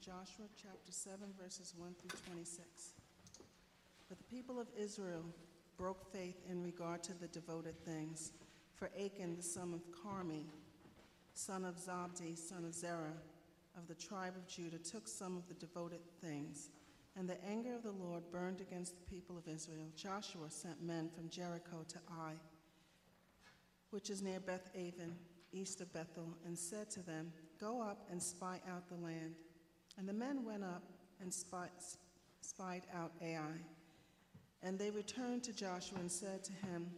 Joshua chapter 7, verses 1 through 26. But the people of Israel broke faith in regard to the devoted things. For Achan, the son of Carmi, son of Zabdi, son of Zerah, of the tribe of Judah, took some of the devoted things. And the anger of the Lord burned against the people of Israel. Joshua sent men from Jericho to Ai, which is near Beth Aven, east of Bethel, and said to them, Go up and spy out the land. And the men went up and spied out Ai. And they returned to Joshua and said to him,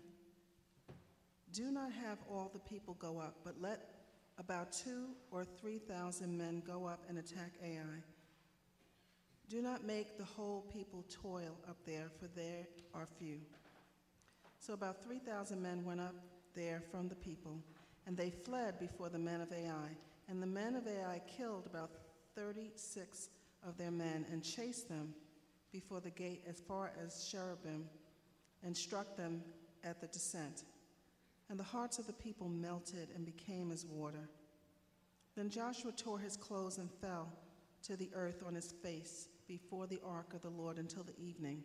Do not have all the people go up, but let about two or three thousand men go up and attack Ai. Do not make the whole people toil up there, for there are few. So about 3,000 men went up there from the people, and they fled before the men of Ai. And the men of Ai killed about 36 of their men and chased them before the gate as far as Shebarim and struck them at the descent. And the hearts of the people melted and became as water. Then Joshua tore his clothes and fell to the earth on his face before the ark of the Lord until the evening,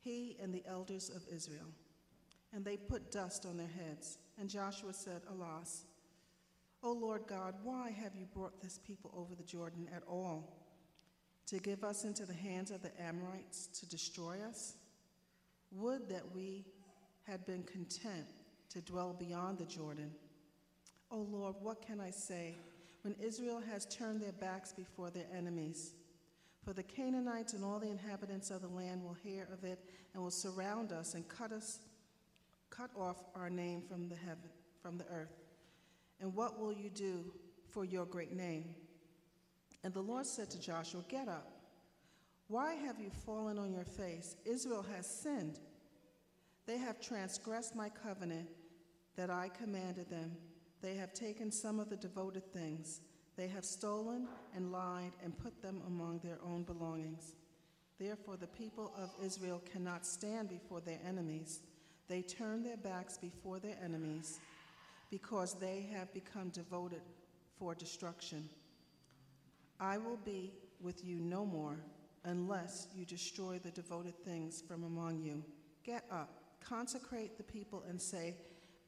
he and the elders of Israel. And they put dust on their heads. And Joshua said, Alas, O Lord God, why have you brought this people over the Jordan at all? To give us into the hands of the Amorites to destroy us? Would that we had been content to dwell beyond the Jordan. O Lord, what can I say when Israel has turned their backs before their enemies? For the Canaanites and all the inhabitants of the land will hear of it and will surround us and cut us cut off our name from the heaven from the earth. And what will you do for your great name? And the Lord said to Joshua, Get up. Why have you fallen on your face? Israel has sinned. They have transgressed my covenant that I commanded them. They have taken some of the devoted things. They have stolen and lied and put them among their own belongings. Therefore, the people of Israel cannot stand before their enemies. They turn their backs before their enemies because they have become devoted for destruction. I will be with you no more unless you destroy the devoted things from among you. Get up, consecrate the people, and say,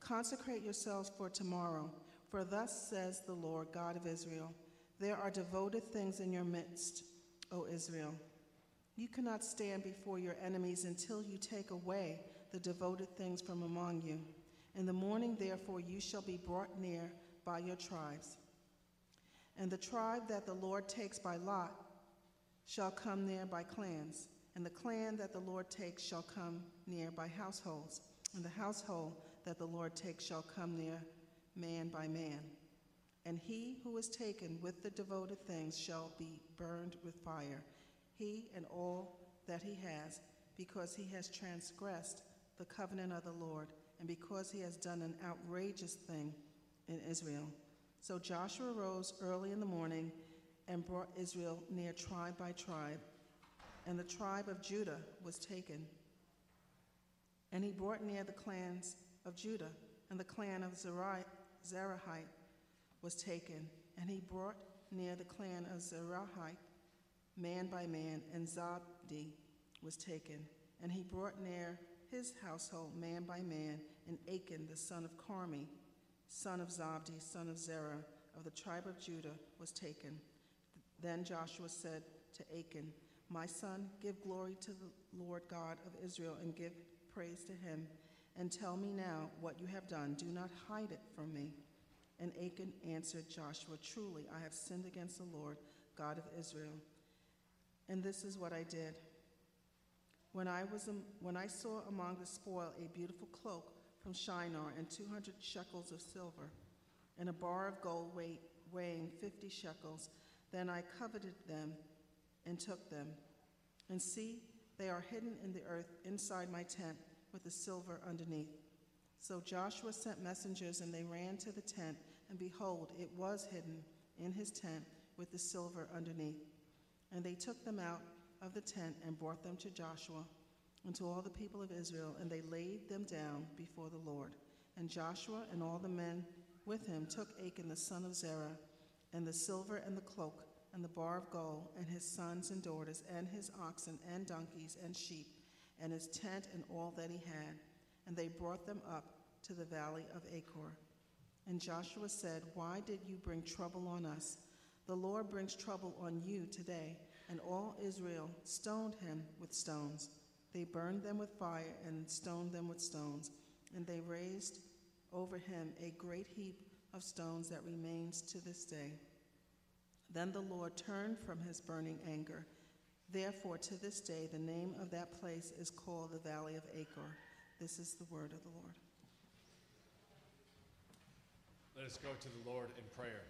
Consecrate yourselves for tomorrow for thus says the Lord God of Israel There are devoted things in your midst, O Israel. You cannot stand before your enemies until you take away the devoted things from among you. In the morning, therefore, you shall be brought near by your tribes. And the tribe that the Lord takes by lot shall come near by clans, and the clan that the Lord takes shall come near by households, and the household that the Lord takes shall come near man by man. And he who is taken with the devoted things shall be burned with fire, he and all that he has, because he has transgressed the covenant of the Lord, and because he has done an outrageous thing in Israel. So Joshua rose early in the morning and brought Israel near tribe by tribe, and the tribe of Judah was taken. And he brought near the clans of Judah and the clan of Zerah Zerahite was taken, and he brought near the clan of Zerahite, man by man, and Zabdi was taken, and he brought near his household, man by man, and Achan, the son of Carmi, son of Zabdi, son of Zerah, of the tribe of Judah, was taken. Then Joshua said to Achan, My son, give glory to the Lord God of Israel, and give praise to him and tell me now what you have done. Do not hide it from me. And Achan answered Joshua, Truly, I have sinned against the Lord, God of Israel. And this is what I did. When I, was, when I saw among the spoil a beautiful cloak from Shinar and 200 shekels of silver, and a bar of gold weight, weighing 50 shekels, then I coveted them and took them. And see, they are hidden in the earth inside my tent with the silver underneath. So Joshua sent messengers, and they ran to the tent, and behold, it was hidden in his tent with the silver underneath. And they took them out of the tent and brought them to Joshua and to all the people of Israel, and they laid them down before the Lord. And Joshua and all the men with him took Achan the son of Zerah, and the silver and the cloak, and the bar of gold, and his sons and daughters, and his oxen and donkeys and sheep, and his tent and all that he had. And they brought them up to the valley of Achor. And Joshua said, Why did you bring trouble on us? The Lord brings trouble on you today. And all Israel stoned him with stones. They burned them with fire and stoned them with stones. And they raised over him a great heap of stones that remains to this day. Then the Lord turned from his burning anger. Therefore, to this day, the name of that place is called the Valley of Achor. This is the word of the Lord. Let us go to the Lord in prayer.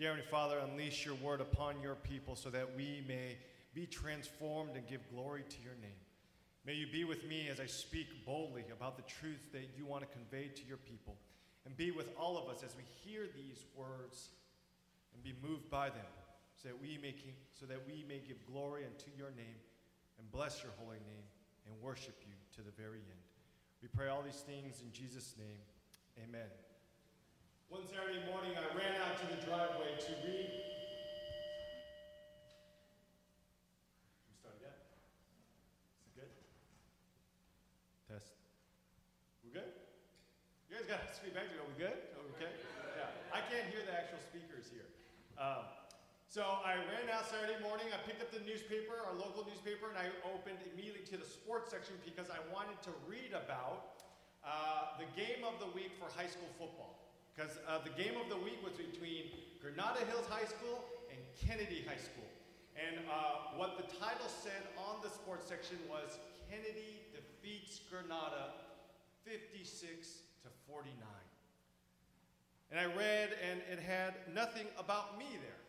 Dear Heavenly Father, unleash your word upon your people so that we may be transformed and give glory to your name. May you be with me as I speak boldly about the truth that you want to convey to your people. And be with all of us as we hear these words and be moved by them so that we may, so that we may give glory unto your name and bless your holy name and worship you to the very end. We pray all these things in Jesus' name. Amen. One Saturday morning, I ran out to the driveway to read. We start again. Is it good? Test. We're good? You guys got to speak back to me. Are we good? Okay? Yeah. I can't hear the actual speakers here. Um, so I ran out Saturday morning. I picked up the newspaper, our local newspaper, and I opened immediately to the sports section because I wanted to read about uh, the game of the week for high school football. Because uh, the game of the week was between Granada Hills High School and Kennedy High School. And uh, what the title said on the sports section was Kennedy defeats Granada 56 to 49. And I read, and it had nothing about me there.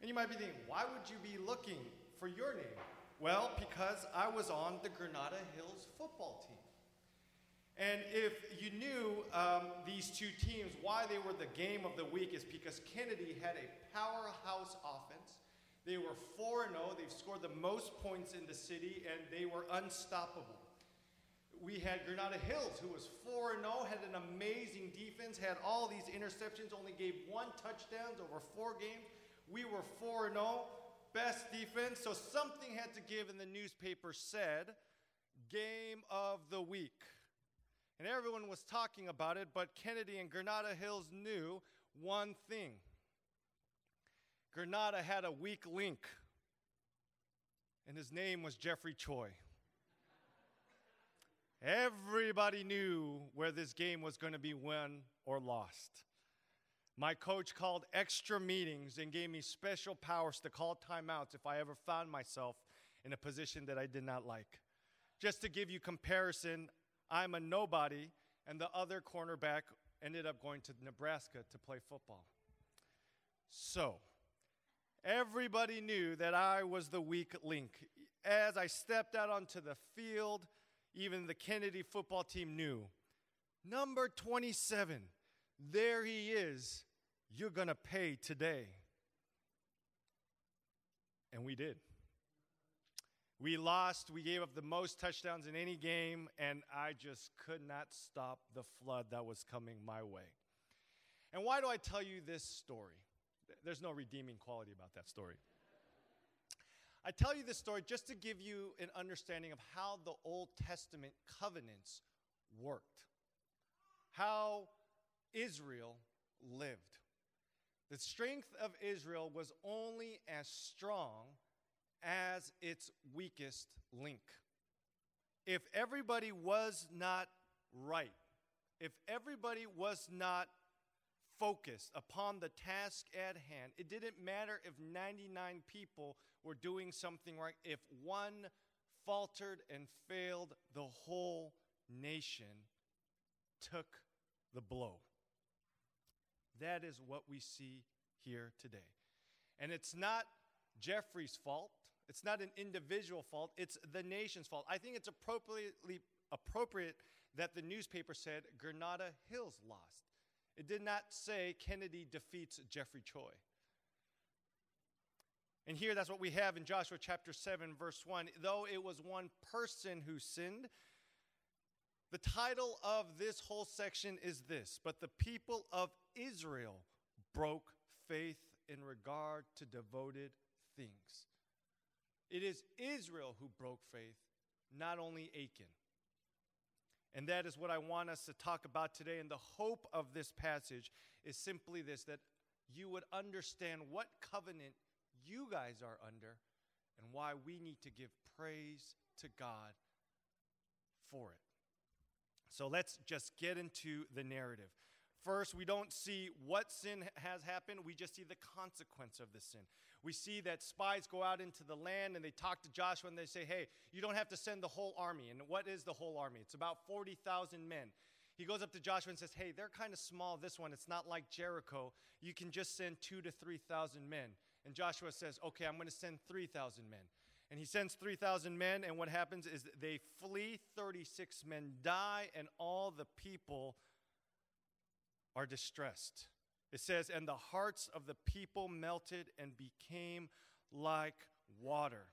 And you might be thinking, why would you be looking for your name? Well, because I was on the Granada Hills football team. And if you knew um, these two teams, why they were the game of the week is because Kennedy had a powerhouse offense. They were 4 0. They've scored the most points in the city, and they were unstoppable. We had Granada Hills, who was 4 0, had an amazing defense, had all these interceptions, only gave one touchdown over four games. We were 4 0, best defense. So something had to give, and the newspaper said, Game of the Week. And everyone was talking about it, but Kennedy and Granada Hills knew one thing Granada had a weak link, and his name was Jeffrey Choi. Everybody knew where this game was going to be won or lost. My coach called extra meetings and gave me special powers to call timeouts if I ever found myself in a position that I did not like. Just to give you comparison, I'm a nobody, and the other cornerback ended up going to Nebraska to play football. So, everybody knew that I was the weak link. As I stepped out onto the field, even the Kennedy football team knew. Number 27, there he is. You're going to pay today. And we did. We lost. We gave up the most touchdowns in any game, and I just could not stop the flood that was coming my way. And why do I tell you this story? There's no redeeming quality about that story. I tell you this story just to give you an understanding of how the Old Testament covenants worked, how Israel lived. The strength of Israel was only as strong as its weakest link. If everybody was not right, if everybody was not focused upon the task at hand, it didn't matter if 99 people were doing something right, if one faltered and failed, the whole nation took the blow. That is what we see here today. And it's not Jeffrey's fault. It's not an individual fault, it's the nation's fault. I think it's appropriately appropriate that the newspaper said Granada Hills lost. It did not say Kennedy defeats Jeffrey Choi. And here that's what we have in Joshua chapter 7 verse 1. Though it was one person who sinned, the title of this whole section is this, but the people of Israel broke faith in regard to devoted things. It is Israel who broke faith, not only Achan. And that is what I want us to talk about today. And the hope of this passage is simply this that you would understand what covenant you guys are under and why we need to give praise to God for it. So let's just get into the narrative. First, we don't see what sin has happened, we just see the consequence of the sin. We see that spies go out into the land and they talk to Joshua and they say, Hey, you don't have to send the whole army. And what is the whole army? It's about 40,000 men. He goes up to Joshua and says, Hey, they're kind of small, this one. It's not like Jericho. You can just send two to 3,000 men. And Joshua says, Okay, I'm going to send 3,000 men. And he sends 3,000 men, and what happens is they flee, 36 men die, and all the people are distressed. It says, And the hearts of the people melted and became like water.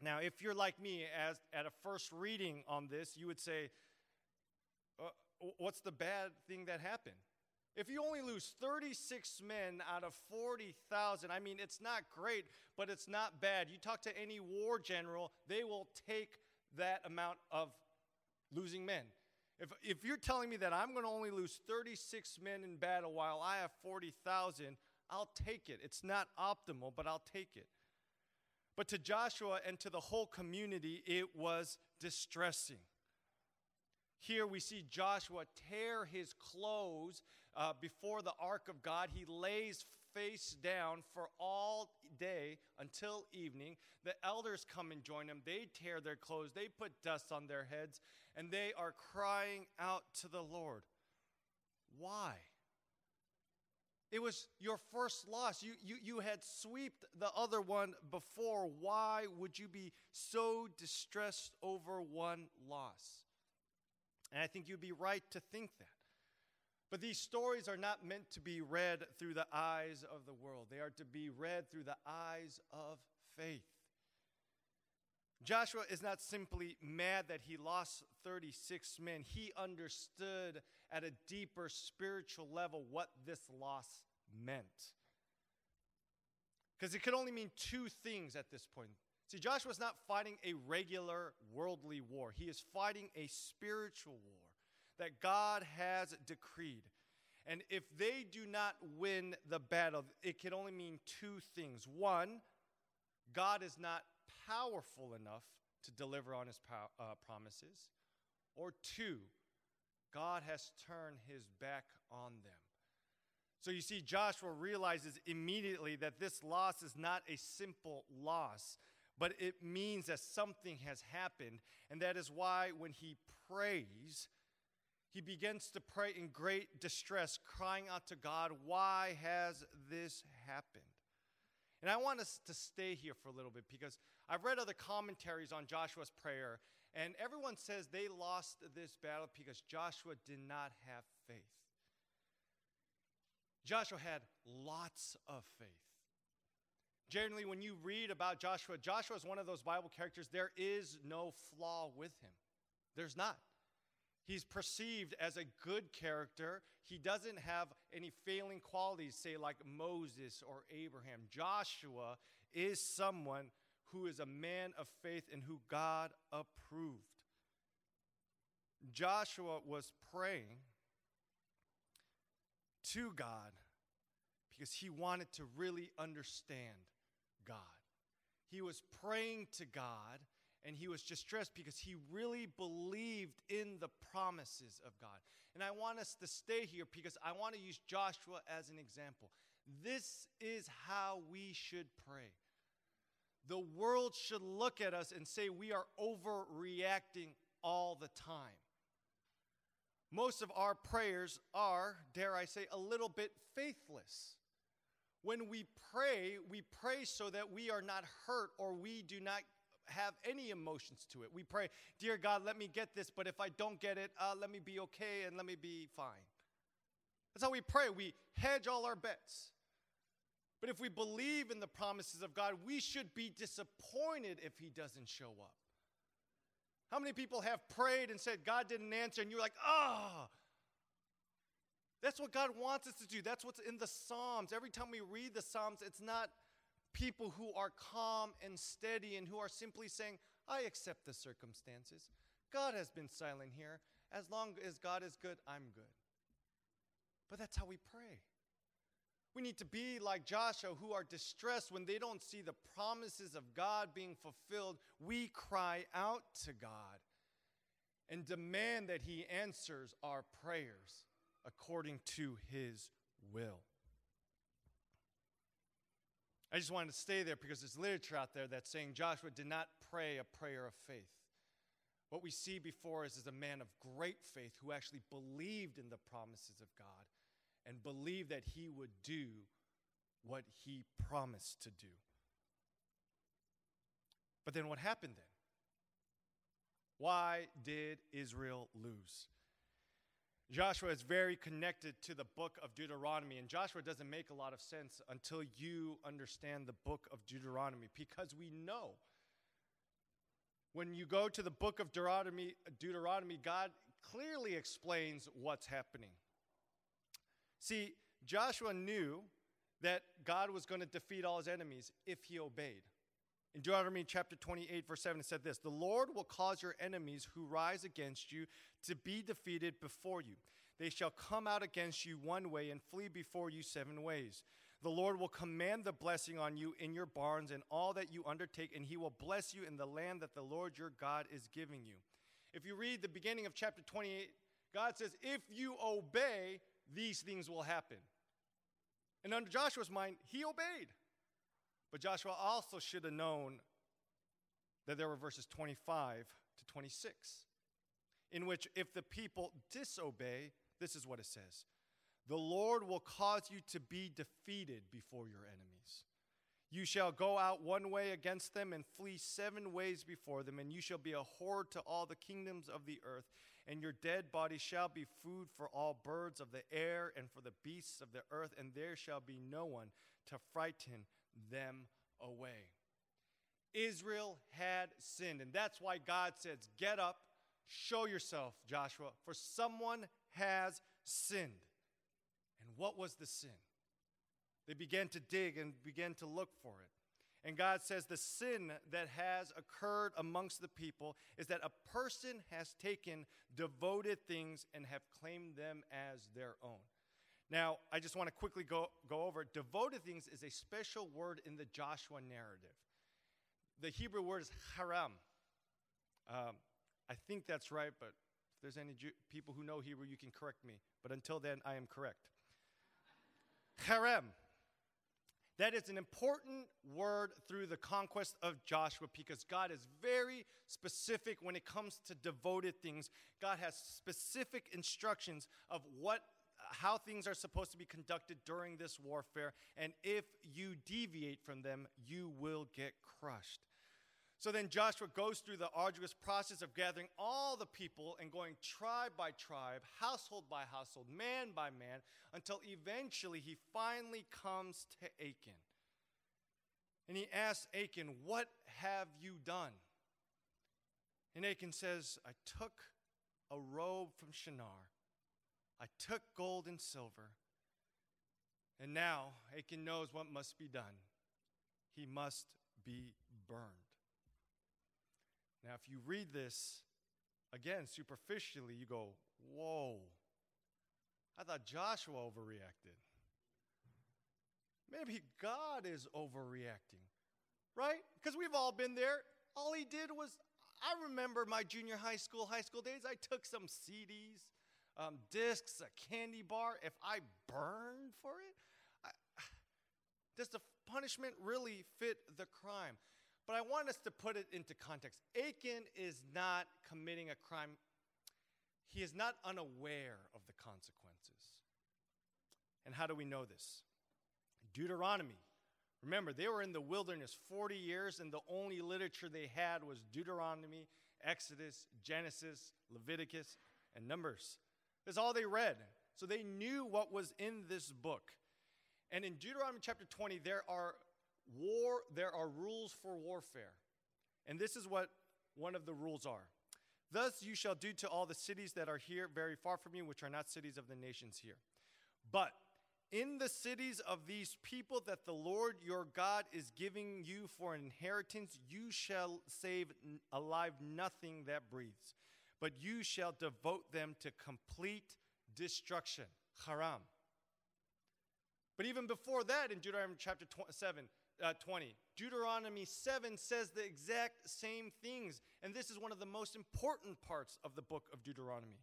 Now, if you're like me, as at a first reading on this, you would say, uh, What's the bad thing that happened? If you only lose 36 men out of 40,000, I mean, it's not great, but it's not bad. You talk to any war general, they will take that amount of losing men. If, if you're telling me that I'm going to only lose 36 men in battle while I have 40,000, I'll take it. It's not optimal, but I'll take it. But to Joshua and to the whole community, it was distressing. Here we see Joshua tear his clothes uh, before the ark of God. He lays face down for all day until evening. The elders come and join them. They tear their clothes, they put dust on their heads, and they are crying out to the Lord. Why? It was your first loss. You, you, you had swept the other one before. Why would you be so distressed over one loss? And I think you'd be right to think that. But these stories are not meant to be read through the eyes of the world, they are to be read through the eyes of faith. Joshua is not simply mad that he lost 36 men. He understood at a deeper spiritual level what this loss meant. Because it could only mean two things at this point. See, Joshua's not fighting a regular worldly war, he is fighting a spiritual war that God has decreed. And if they do not win the battle, it can only mean two things. One, God is not powerful enough to deliver on his pow- uh, promises. Or two, God has turned his back on them. So you see, Joshua realizes immediately that this loss is not a simple loss, but it means that something has happened. And that is why when he prays, he begins to pray in great distress, crying out to God, Why has this happened? And I want us to stay here for a little bit because I've read other commentaries on Joshua's prayer, and everyone says they lost this battle because Joshua did not have faith. Joshua had lots of faith. Generally, when you read about Joshua, Joshua is one of those Bible characters, there is no flaw with him. There's not. He's perceived as a good character. He doesn't have any failing qualities, say, like Moses or Abraham. Joshua is someone who is a man of faith and who God approved. Joshua was praying to God because he wanted to really understand God. He was praying to God and he was distressed because he really believed in the promises of God. And I want us to stay here because I want to use Joshua as an example. This is how we should pray. The world should look at us and say we are overreacting all the time. Most of our prayers are, dare I say, a little bit faithless. When we pray, we pray so that we are not hurt or we do not have any emotions to it. We pray, Dear God, let me get this, but if I don't get it, uh, let me be okay and let me be fine. That's how we pray. We hedge all our bets. But if we believe in the promises of God, we should be disappointed if He doesn't show up. How many people have prayed and said God didn't answer, and you're like, ah, oh, That's what God wants us to do. That's what's in the Psalms. Every time we read the Psalms, it's not people who are calm and steady and who are simply saying, I accept the circumstances. God has been silent here. As long as God is good, I'm good. But that's how we pray. We need to be like Joshua, who are distressed when they don't see the promises of God being fulfilled. We cry out to God and demand that He answers our prayers according to His will. I just wanted to stay there because there's literature out there that's saying Joshua did not pray a prayer of faith. What we see before us is a man of great faith who actually believed in the promises of God and believed that he would do what he promised to do. But then what happened then? Why did Israel lose? Joshua is very connected to the book of Deuteronomy, and Joshua doesn't make a lot of sense until you understand the book of Deuteronomy because we know when you go to the book of Deuteronomy, Deuteronomy God clearly explains what's happening. See, Joshua knew that God was going to defeat all his enemies if he obeyed. In Deuteronomy chapter 28, verse 7, it said this The Lord will cause your enemies who rise against you to be defeated before you. They shall come out against you one way and flee before you seven ways. The Lord will command the blessing on you in your barns and all that you undertake, and he will bless you in the land that the Lord your God is giving you. If you read the beginning of chapter 28, God says, If you obey, these things will happen. And under Joshua's mind, he obeyed. But Joshua also should have known that there were verses 25 to 26, in which if the people disobey, this is what it says The Lord will cause you to be defeated before your enemies. You shall go out one way against them and flee seven ways before them, and you shall be a horror to all the kingdoms of the earth. And your dead body shall be food for all birds of the air and for the beasts of the earth, and there shall be no one to frighten them away. Israel had sinned, and that's why God says, Get up, show yourself, Joshua, for someone has sinned. And what was the sin? They began to dig and began to look for it. And God says the sin that has occurred amongst the people is that a person has taken devoted things and have claimed them as their own. Now, I just want to quickly go, go over. Devoted things is a special word in the Joshua narrative. The Hebrew word is haram. Um, I think that's right, but if there's any Jew- people who know Hebrew, you can correct me. But until then, I am correct. Harem. That is an important word through the conquest of Joshua because God is very specific when it comes to devoted things. God has specific instructions of what how things are supposed to be conducted during this warfare, and if you deviate from them, you will get crushed. So then Joshua goes through the arduous process of gathering all the people and going tribe by tribe, household by household, man by man, until eventually he finally comes to Achan. And he asks Achan, What have you done? And Achan says, I took a robe from Shinar I took gold and silver. And now Achan knows what must be done. He must be burned. Now, if you read this, again, superficially, you go, whoa. I thought Joshua overreacted. Maybe God is overreacting, right? Because we've all been there. All he did was, I remember my junior high school, high school days, I took some CDs um, discs, a candy bar, if I burn for it, I, does the punishment really fit the crime? But I want us to put it into context. Achan is not committing a crime, he is not unaware of the consequences. And how do we know this? Deuteronomy. Remember, they were in the wilderness 40 years, and the only literature they had was Deuteronomy, Exodus, Genesis, Leviticus, and Numbers. That's all they read. So they knew what was in this book. And in Deuteronomy chapter 20, there are war, there are rules for warfare. And this is what one of the rules are. Thus you shall do to all the cities that are here very far from you, which are not cities of the nations here. But in the cities of these people that the Lord your God is giving you for an inheritance, you shall save alive nothing that breathes, but you shall devote them to complete destruction. Haram. But even before that, in Deuteronomy chapter tw- 7, uh, 20, Deuteronomy 7 says the exact same things. And this is one of the most important parts of the book of Deuteronomy.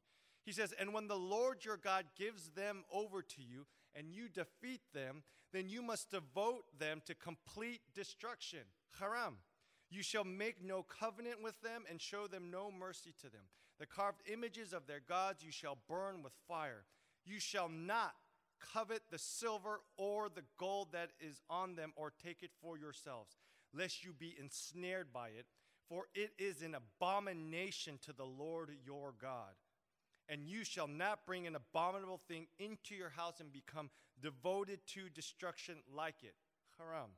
He says, And when the Lord your God gives them over to you, and you defeat them, then you must devote them to complete destruction. Haram. You shall make no covenant with them and show them no mercy to them. The carved images of their gods you shall burn with fire. You shall not covet the silver or the gold that is on them or take it for yourselves, lest you be ensnared by it, for it is an abomination to the Lord your God. And you shall not bring an abominable thing into your house and become devoted to destruction like it. Haram.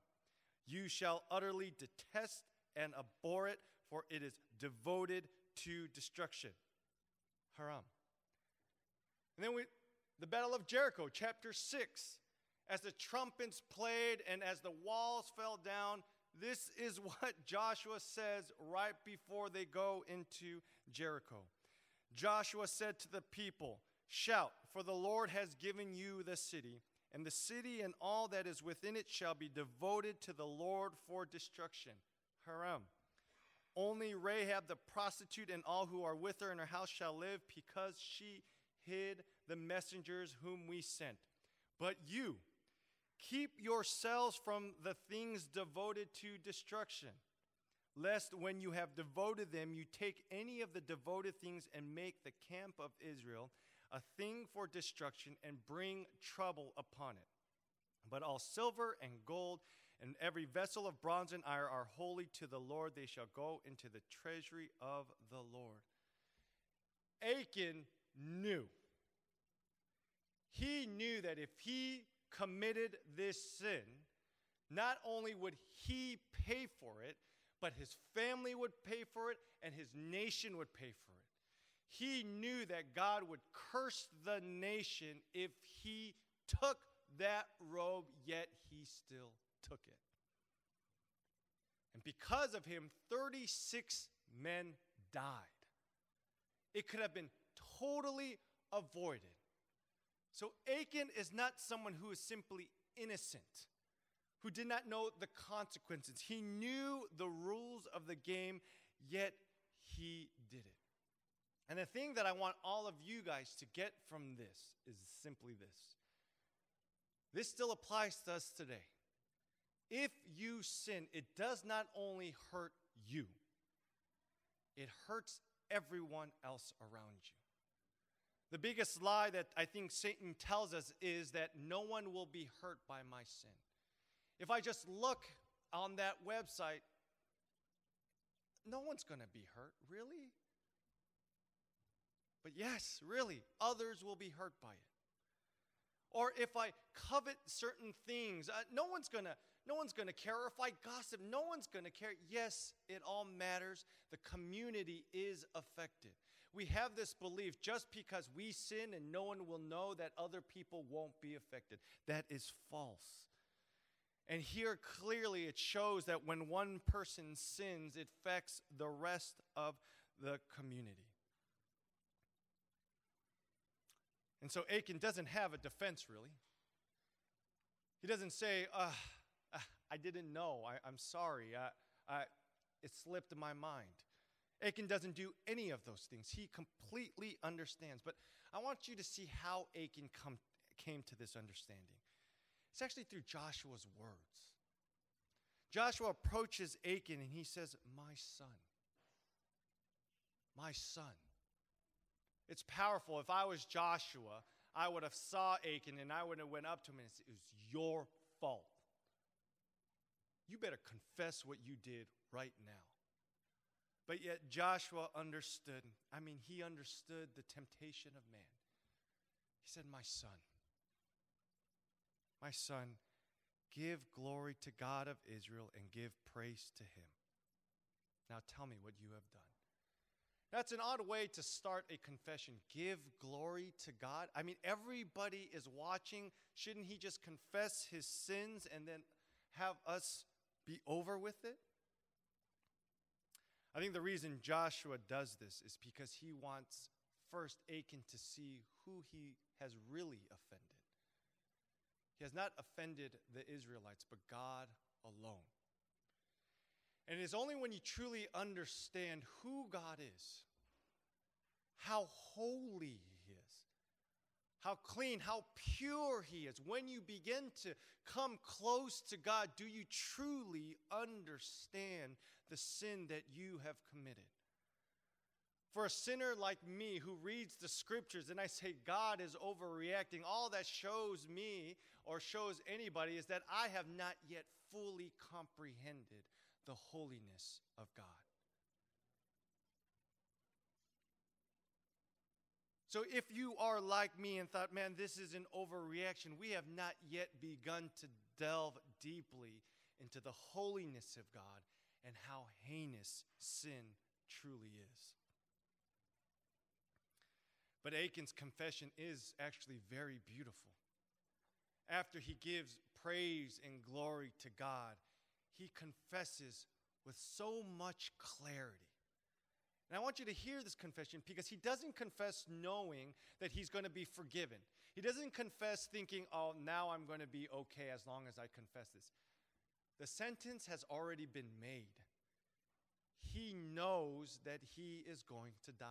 You shall utterly detest and abhor it, for it is devoted to destruction. Haram. And then we, the Battle of Jericho, chapter 6. As the trumpets played and as the walls fell down, this is what Joshua says right before they go into Jericho. Joshua said to the people, Shout, for the Lord has given you the city, and the city and all that is within it shall be devoted to the Lord for destruction. Haram. Only Rahab the prostitute and all who are with her in her house shall live, because she hid the messengers whom we sent. But you, keep yourselves from the things devoted to destruction lest when you have devoted them, you take any of the devoted things and make the camp of Israel a thing for destruction and bring trouble upon it. But all silver and gold and every vessel of bronze and iron are holy to the Lord. They shall go into the treasury of the Lord. Achan knew. He knew that if he committed this sin, not only would he pay for it, but his family would pay for it and his nation would pay for it. He knew that God would curse the nation if he took that robe, yet he still took it. And because of him, 36 men died. It could have been totally avoided. So Achan is not someone who is simply innocent who did not know the consequences. He knew the rules of the game, yet he did it. And the thing that I want all of you guys to get from this is simply this this still applies to us today. If you sin, it does not only hurt you, it hurts everyone else around you. The biggest lie that I think Satan tells us is that no one will be hurt by my sin. If I just look on that website, no one's going to be hurt, really? But yes, really, others will be hurt by it. Or if I covet certain things, uh, no one's to no one's to care. If I gossip, no one's to care. Yes, it all matters. The community is affected. We have this belief just because we sin and no one will know that other people won't be affected. That is false. And here clearly it shows that when one person sins, it affects the rest of the community. And so Achan doesn't have a defense, really. He doesn't say, uh, I didn't know. I, am sorry. Uh, it slipped my mind. Achan doesn't do any of those things. He completely understands. But I want you to see how Achan come, came to this understanding. It's actually through Joshua's words. Joshua approaches Achan and he says, My son. My son. It's powerful. If I was Joshua, I would have saw Achan and I would have went up to him and said, It was your fault. You better confess what you did right now. But yet Joshua understood. I mean, he understood the temptation of man. He said, My son, my son, give glory to God of Israel and give praise to him. Now tell me what you have done. That's an odd way to start a confession. Give glory to God. I mean, everybody is watching. Shouldn't he just confess his sins and then have us be over with it? I think the reason Joshua does this is because he wants first Achan to see who he has really offended. He has not offended the Israelites, but God alone. And it is only when you truly understand who God is, how holy He is, how clean, how pure He is, when you begin to come close to God, do you truly understand the sin that you have committed. For a sinner like me who reads the scriptures and I say God is overreacting, all that shows me or shows anybody is that I have not yet fully comprehended the holiness of God. So if you are like me and thought, man, this is an overreaction, we have not yet begun to delve deeply into the holiness of God and how heinous sin truly is. But Achan's confession is actually very beautiful. After he gives praise and glory to God, he confesses with so much clarity. And I want you to hear this confession because he doesn't confess knowing that he's going to be forgiven. He doesn't confess thinking, oh, now I'm going to be okay as long as I confess this. The sentence has already been made. He knows that he is going to die.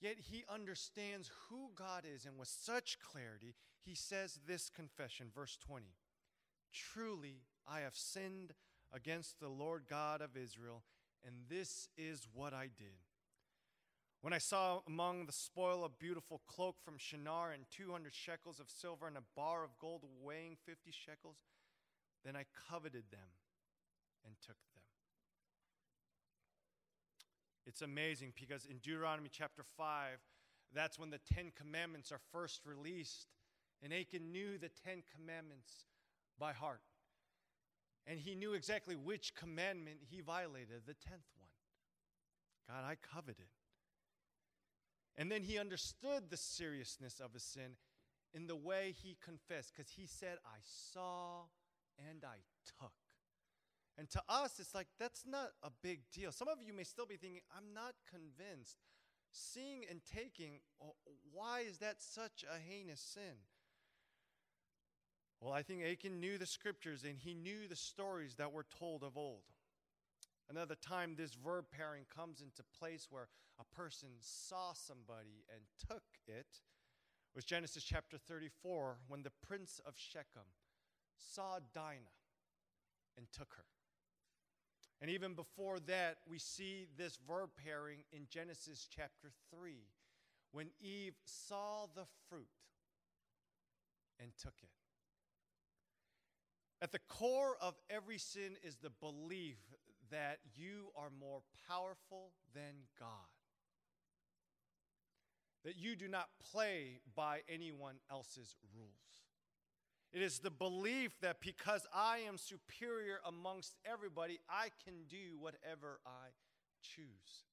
Yet he understands who God is, and with such clarity, he says this confession, verse 20 Truly, I have sinned against the Lord God of Israel, and this is what I did. When I saw among the spoil a beautiful cloak from Shinar and 200 shekels of silver and a bar of gold weighing 50 shekels, then I coveted them and took them. It's amazing because in Deuteronomy chapter 5, that's when the Ten Commandments are first released. And Achan knew the Ten Commandments by heart. And he knew exactly which commandment he violated, the tenth one. God, I coveted. And then he understood the seriousness of his sin in the way he confessed, because he said, I saw and I took. And to us, it's like, that's not a big deal. Some of you may still be thinking, I'm not convinced. Seeing and taking, why is that such a heinous sin? Well, I think Achan knew the scriptures and he knew the stories that were told of old. Another time, this verb pairing comes into place where a person saw somebody and took it was Genesis chapter 34 when the prince of Shechem saw Dinah and took her. And even before that, we see this verb pairing in Genesis chapter 3 when Eve saw the fruit and took it. At the core of every sin is the belief that you are more powerful than God. That you do not play by anyone else's rules. It is the belief that because I am superior amongst everybody, I can do whatever I choose.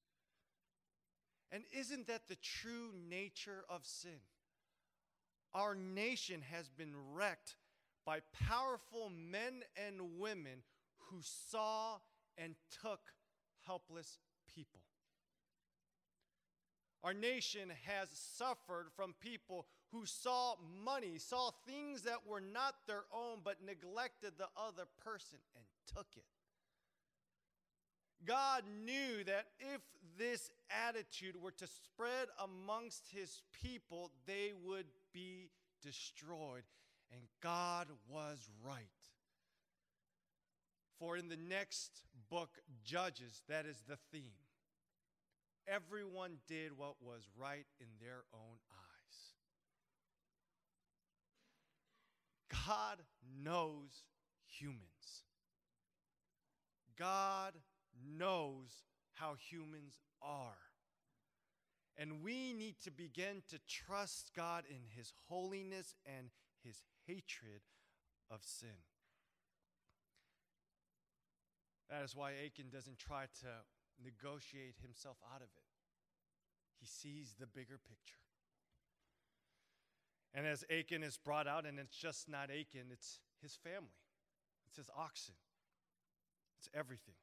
And isn't that the true nature of sin? Our nation has been wrecked by powerful men and women who saw and took helpless people. Our nation has suffered from people who saw money, saw things that were not their own, but neglected the other person and took it. God knew that if this attitude were to spread amongst his people, they would be destroyed. Was right. For in the next book, Judges, that is the theme. Everyone did what was right in their own eyes. God knows humans. God knows how humans are. And we need to begin to trust God in His holiness and His hatred of sin. That is why Achan doesn't try to negotiate himself out of it. He sees the bigger picture. And as Achan is brought out, and it's just not Achan, it's his family, it's his oxen, it's everything.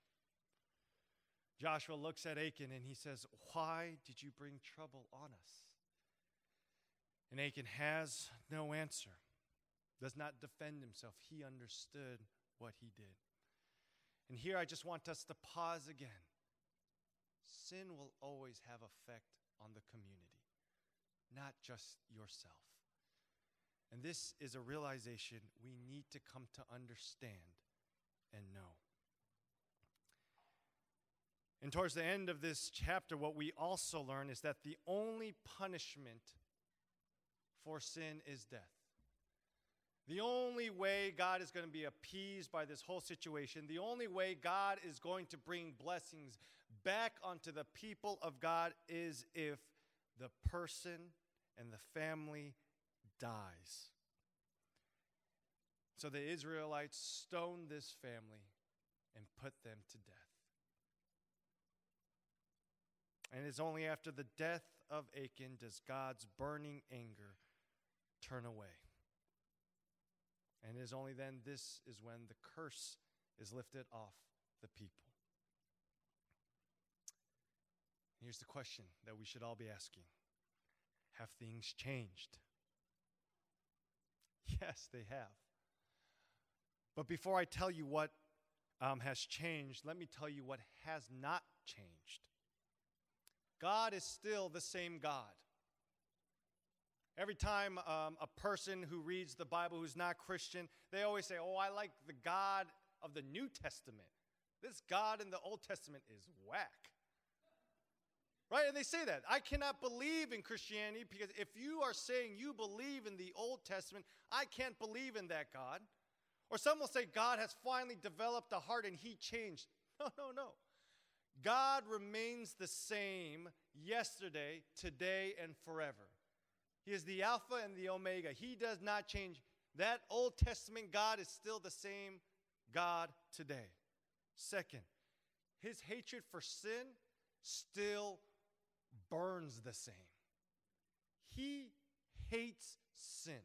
Joshua looks at Achan and he says, Why did you bring trouble on us? And Achan has no answer, does not defend himself. He understood what he did. And here I just want us to pause again. Sin will always have effect on the community, not just yourself. And this is a realization we need to come to understand and know. And towards the end of this chapter, what we also learn is that the only punishment for sin is death. The only way God is going to be appeased by this whole situation, the only way God is going to bring blessings back onto the people of God is if the person and the family dies. So the Israelites stoned this family and put them to death. And it's only after the death of Achan does God's burning anger turn away. And it is only then this is when the curse is lifted off the people. Here's the question that we should all be asking Have things changed? Yes, they have. But before I tell you what um, has changed, let me tell you what has not changed. God is still the same God. Every time um, a person who reads the Bible who's not Christian, they always say, Oh, I like the God of the New Testament. This God in the Old Testament is whack. Right? And they say that. I cannot believe in Christianity because if you are saying you believe in the Old Testament, I can't believe in that God. Or some will say God has finally developed a heart and he changed. No, no, no. God remains the same yesterday, today, and forever. He is the Alpha and the Omega. He does not change. That Old Testament God is still the same God today. Second, his hatred for sin still burns the same. He hates sin,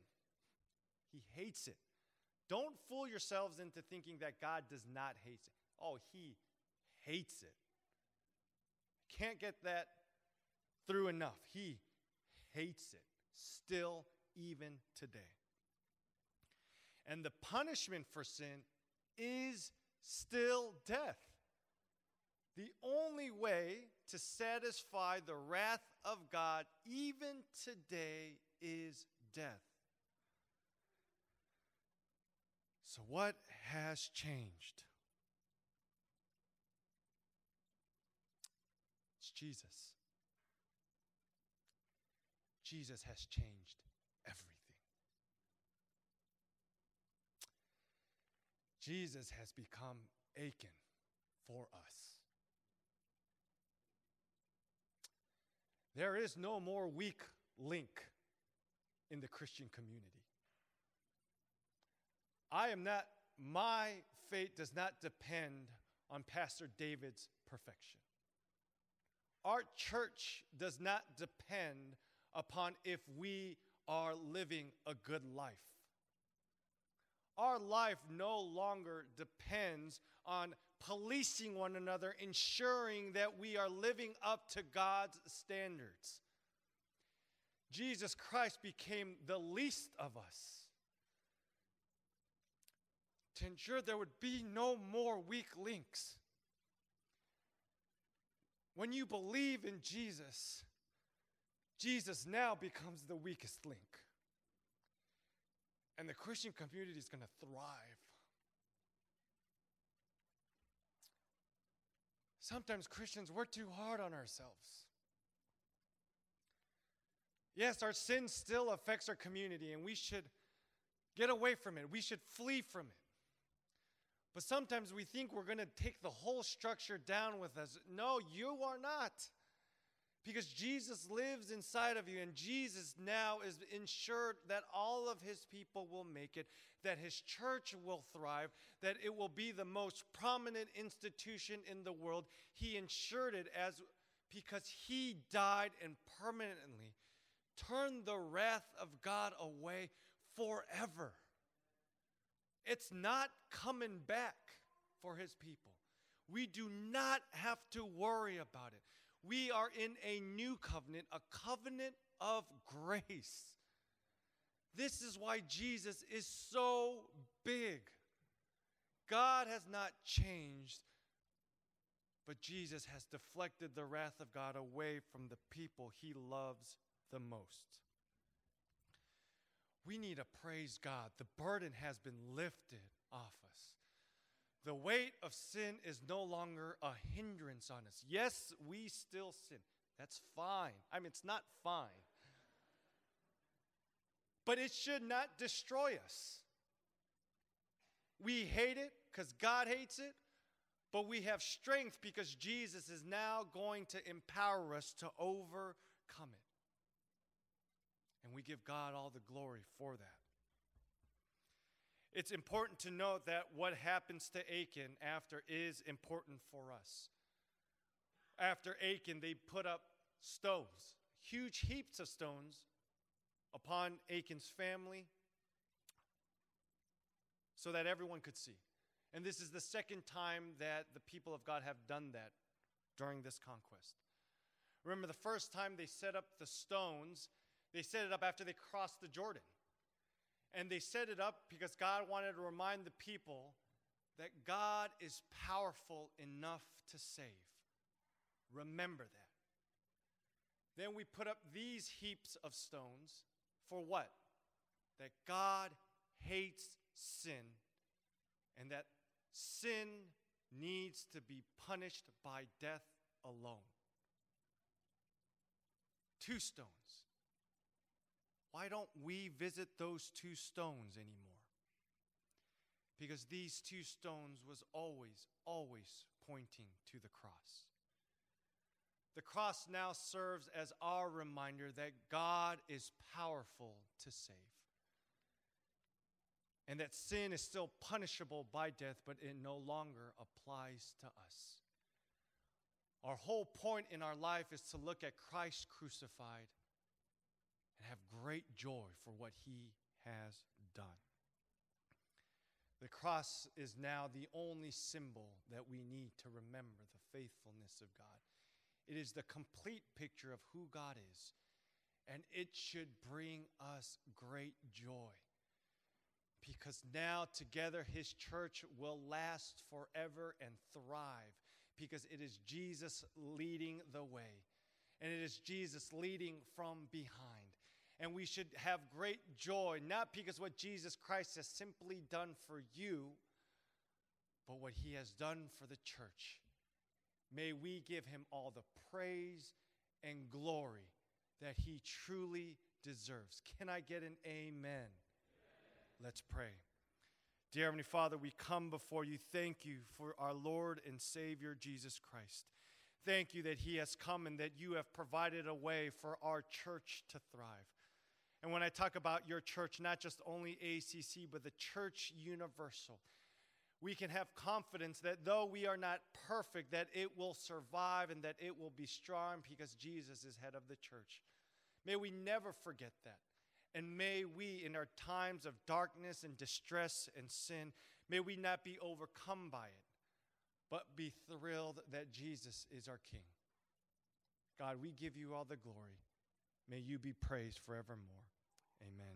he hates it. Don't fool yourselves into thinking that God does not hate it. Oh, he hates it. Can't get that through enough. He hates it still, even today. And the punishment for sin is still death. The only way to satisfy the wrath of God, even today, is death. So, what has changed? It's Jesus. Jesus has changed everything. Jesus has become Achan for us. There is no more weak link in the Christian community. I am not, my fate does not depend on Pastor David's perfection. Our church does not depend upon if we are living a good life. Our life no longer depends on policing one another, ensuring that we are living up to God's standards. Jesus Christ became the least of us to ensure there would be no more weak links. When you believe in Jesus, Jesus now becomes the weakest link. And the Christian community is going to thrive. Sometimes Christians, we're too hard on ourselves. Yes, our sin still affects our community, and we should get away from it. We should flee from it. But sometimes we think we're going to take the whole structure down with us. No, you are not. Because Jesus lives inside of you, and Jesus now is ensured that all of his people will make it, that his church will thrive, that it will be the most prominent institution in the world. He ensured it as because he died and permanently turned the wrath of God away forever. It's not coming back for his people. We do not have to worry about it. We are in a new covenant, a covenant of grace. This is why Jesus is so big. God has not changed, but Jesus has deflected the wrath of God away from the people he loves the most. We need to praise God. The burden has been lifted off us. The weight of sin is no longer a hindrance on us. Yes, we still sin. That's fine. I mean, it's not fine. But it should not destroy us. We hate it because God hates it, but we have strength because Jesus is now going to empower us to overcome it. And we give God all the glory for that. It's important to note that what happens to Achan after is important for us. After Achan, they put up stones, huge heaps of stones, upon Achan's family so that everyone could see. And this is the second time that the people of God have done that during this conquest. Remember, the first time they set up the stones, they set it up after they crossed the Jordan. And they set it up because God wanted to remind the people that God is powerful enough to save. Remember that. Then we put up these heaps of stones for what? That God hates sin and that sin needs to be punished by death alone. Two stones. Why don't we visit those two stones anymore? Because these two stones was always, always pointing to the cross. The cross now serves as our reminder that God is powerful to save. And that sin is still punishable by death, but it no longer applies to us. Our whole point in our life is to look at Christ crucified and have great joy for what he has done. The cross is now the only symbol that we need to remember the faithfulness of God. It is the complete picture of who God is, and it should bring us great joy. Because now, together, His church will last forever and thrive, because it is Jesus leading the way, and it is Jesus leading from behind and we should have great joy, not because what Jesus Christ has simply done for you, but what he has done for the church. May we give him all the praise and glory that he truly deserves. Can I get an amen? amen? Let's pray. Dear Heavenly Father, we come before you. Thank you for our Lord and Savior Jesus Christ. Thank you that He has come and that you have provided a way for our church to thrive. And when I talk about your church, not just only ACC, but the church universal, we can have confidence that though we are not perfect, that it will survive and that it will be strong because Jesus is head of the church. May we never forget that. And may we, in our times of darkness and distress and sin, may we not be overcome by it, but be thrilled that Jesus is our King. God, we give you all the glory. May you be praised forevermore. Amen.